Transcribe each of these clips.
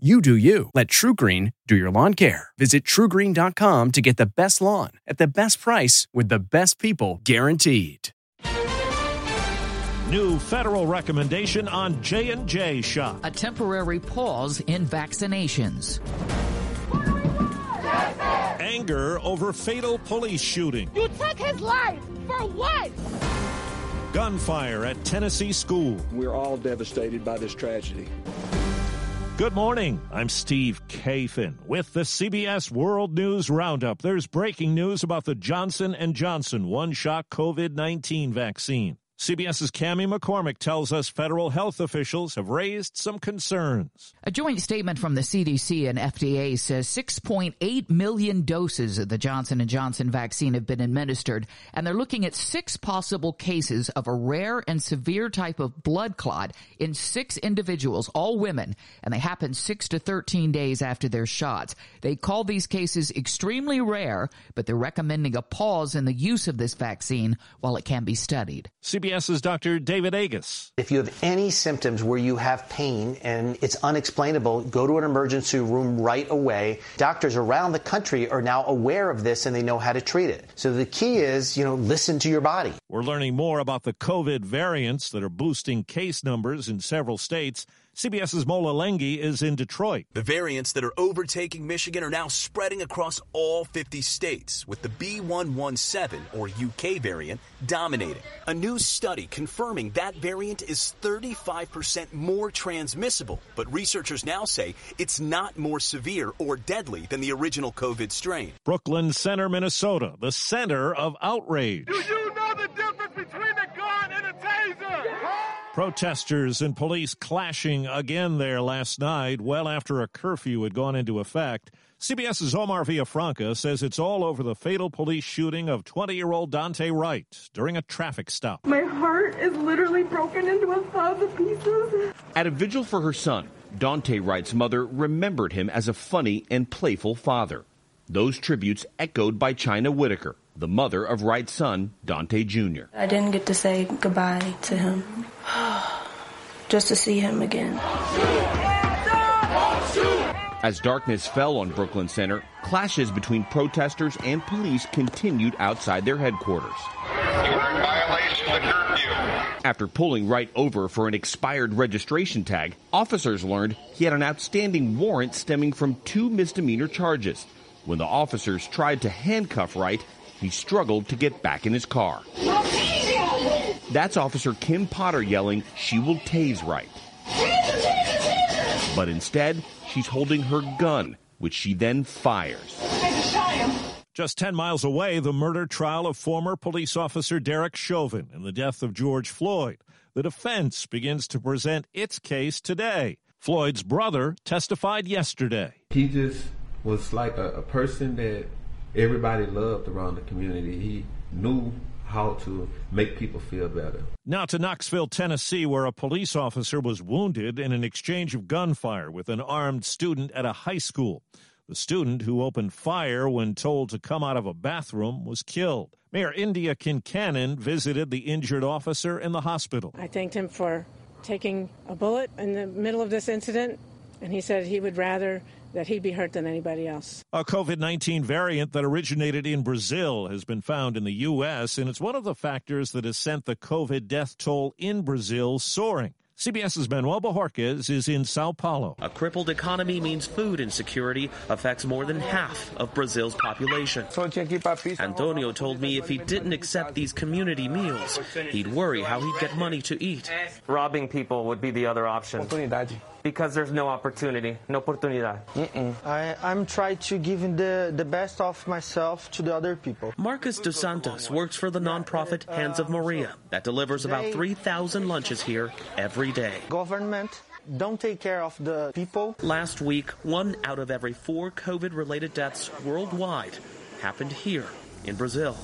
You do you. Let TruGreen do your lawn care. Visit trugreen.com to get the best lawn at the best price with the best people guaranteed. New federal recommendation on J&J shot. A temporary pause in vaccinations. Anger over fatal police shooting. You took his life for what? Gunfire at Tennessee school. We're all devastated by this tragedy. Good morning. I'm Steve Kathan with the CBS World News Roundup. There's breaking news about the Johnson & Johnson one-shot COVID-19 vaccine. CBS's Cami McCormick tells us federal health officials have raised some concerns. A joint statement from the CDC and FDA says 6.8 million doses of the Johnson & Johnson vaccine have been administered and they're looking at six possible cases of a rare and severe type of blood clot in six individuals, all women, and they happen 6 to 13 days after their shots. They call these cases extremely rare, but they're recommending a pause in the use of this vaccine while it can be studied. CBS CBS's Dr. David Agus. If you have any symptoms where you have pain and it's unexplainable, go to an emergency room right away. Doctors around the country are now aware of this and they know how to treat it. So the key is, you know, listen to your body. We're learning more about the COVID variants that are boosting case numbers in several states. CBS's Mola Lenghi is in Detroit. The variants that are overtaking Michigan are now spreading across all 50 states, with the B117 or UK variant dominating. A new study confirming that variant is 35% more transmissible, but researchers now say it's not more severe or deadly than the original COVID strain. Brooklyn Center, Minnesota, the center of outrage. Do you know the difference between a gun and a taser? Protesters and police clashing again there last night, well after a curfew had gone into effect. CBS's Omar Villafranca says it's all over the fatal police shooting of 20 year old Daunte Wright during a traffic stop. My heart is literally broken into a thousand pieces. At a vigil for her son, Daunte Wright's mother remembered him as a funny and playful father. Those tributes echoed by Chyna Whitaker, the mother of Wright's son, Daunte Jr. I didn't get to say goodbye to him. Just to see him again. As darkness fell on Brooklyn Center, clashes between protesters and police continued outside their headquarters. After pulling Wright over for an expired registration tag, officers learned he had an outstanding warrant stemming from two misdemeanor charges. When the officers tried to handcuff Wright, he struggled to get back in his car. That's Officer Kim Potter yelling, she will tase right. But instead, she's holding her gun, which she then fires. Just 10 miles away, the murder trial of former police officer Derek Chauvin and the death of George Floyd. The defense begins to present its case today. Floyd's brother testified yesterday. He just was like a, a person that everybody loved around the community. He knew how to make people feel better. Now to Knoxville, Tennessee, where a police officer was wounded in an exchange of gunfire with an armed student at a high school. The student who opened fire when told to come out of a bathroom was killed. Mayor Indya Kincannon visited the injured officer in the hospital. I thanked him for taking a bullet in the middle of this incident, and he said he would rather that he'd be hurt than anybody else. A COVID 19 variant that originated in Brazil has been found in the U.S., and it's one of the factors that has sent the COVID death toll in Brazil soaring. CBS's Manuel Bojorquez is in Sao Paulo. A crippled economy means food insecurity affects more than half of Brazil's population. Antonio told me if he didn't accept these community meals, he'd worry how he'd get money to eat. Robbing people would be the other option. Because there's no opportunity, no oportunidad. I, I'm trying to give the, the best of myself to the other people. Marcus Dos Santos works for the nonprofit Hands of Maria that delivers about 3,000 lunches here every day. Government don't take care of the people. Last week, one out of every four COVID related deaths worldwide happened here in Brazil.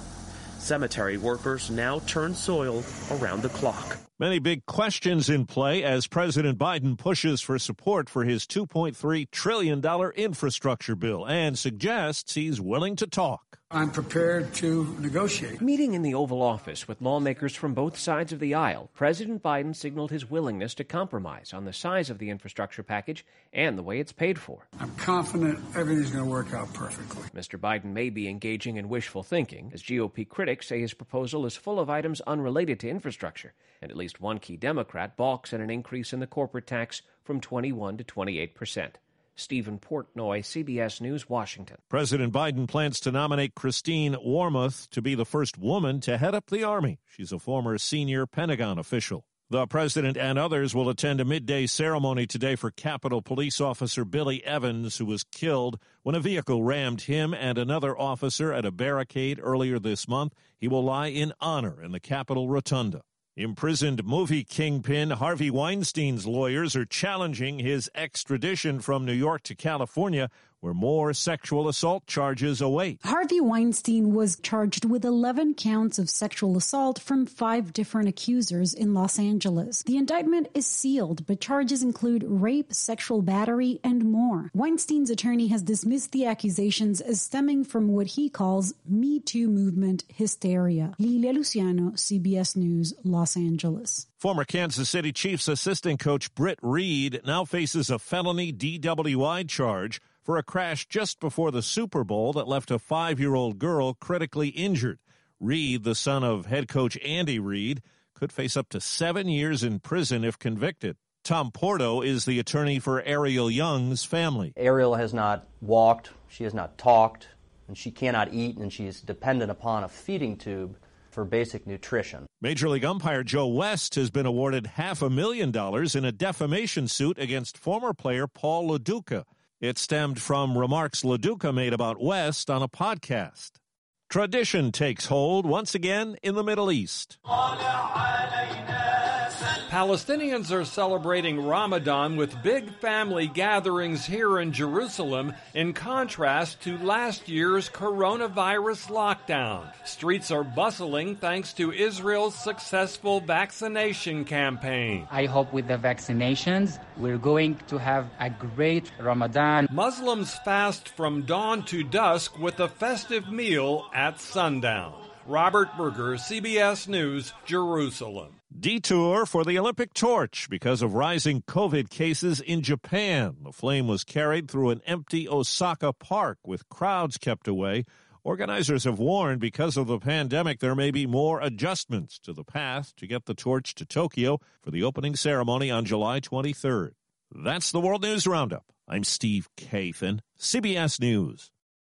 Cemetery workers now turn soil around the clock. Many big questions in play as President Biden pushes for support for his $2.3 trillion infrastructure bill and suggests he's willing to talk. I'm prepared to negotiate. Meeting in the Oval Office with lawmakers from both sides of the aisle, President Biden signaled his willingness to compromise on the size of the infrastructure package and the way it's paid for. I'm confident everything's going to work out perfectly. Mr. Biden may be engaging in wishful thinking, as GOP critics say his proposal is full of items unrelated to infrastructure, and at least one key Democrat balks at an increase in the corporate tax from 21 to 28 percent. Stephen Portnoy, CBS News, Washington. President Biden plans to nominate Christine Wormuth to be the first woman to head up the Army. She's a former senior Pentagon official. The president and others will attend a midday ceremony today for Capitol Police Officer Billy Evans, who was killed when a vehicle rammed him and another officer at a barricade earlier this month. He will lie in honor in the Capitol Rotunda. Imprisoned movie kingpin Harvey Weinstein's lawyers are challenging his extradition from New York to California, where more sexual assault charges await. Harvey Weinstein was charged with 11 counts of sexual assault from five different accusers in Los Angeles. The indictment is sealed, but charges include rape, sexual battery, and more. Weinstein's attorney has dismissed the accusations as stemming from what he calls Me Too movement hysteria. Lilia Luciano, CBS News, Los Angeles. Former Kansas City Chiefs assistant coach Britt Reid now faces a felony DWI charge for a crash just before the Super Bowl that left a five year old girl critically injured. Reid, the son of head coach Andy Reid, could face up to seven years in prison if convicted. Tom Porto is the attorney for Ariel Young's family. Ariel has not walked, she has not talked, and she cannot eat, and she is dependent upon a feeding tube for basic nutrition. Major League umpire Joe West has been awarded half a million dollars in a defamation suit against former player Paul Lo Duca. It stemmed from remarks Lo Duca made about West on a podcast. Tradition takes hold once again in the Middle East. Palestinians are celebrating Ramadan with big family gatherings here in Jerusalem in contrast to last year's coronavirus lockdown. Streets are bustling thanks to Israel's successful vaccination campaign. I hope with the vaccinations, we're going to have a great Ramadan. Muslims fast from dawn to dusk with a festive meal at sundown. Robert Berger, CBS News, Jerusalem. Detour for the Olympic torch because of rising COVID cases in Japan. The flame was carried through an empty Osaka park with crowds kept away. Organizers have warned because of the pandemic there may be more adjustments to the path to get the torch to Tokyo for the opening ceremony on July 23rd. That's the World News Roundup. I'm Steve Kathan, CBS News.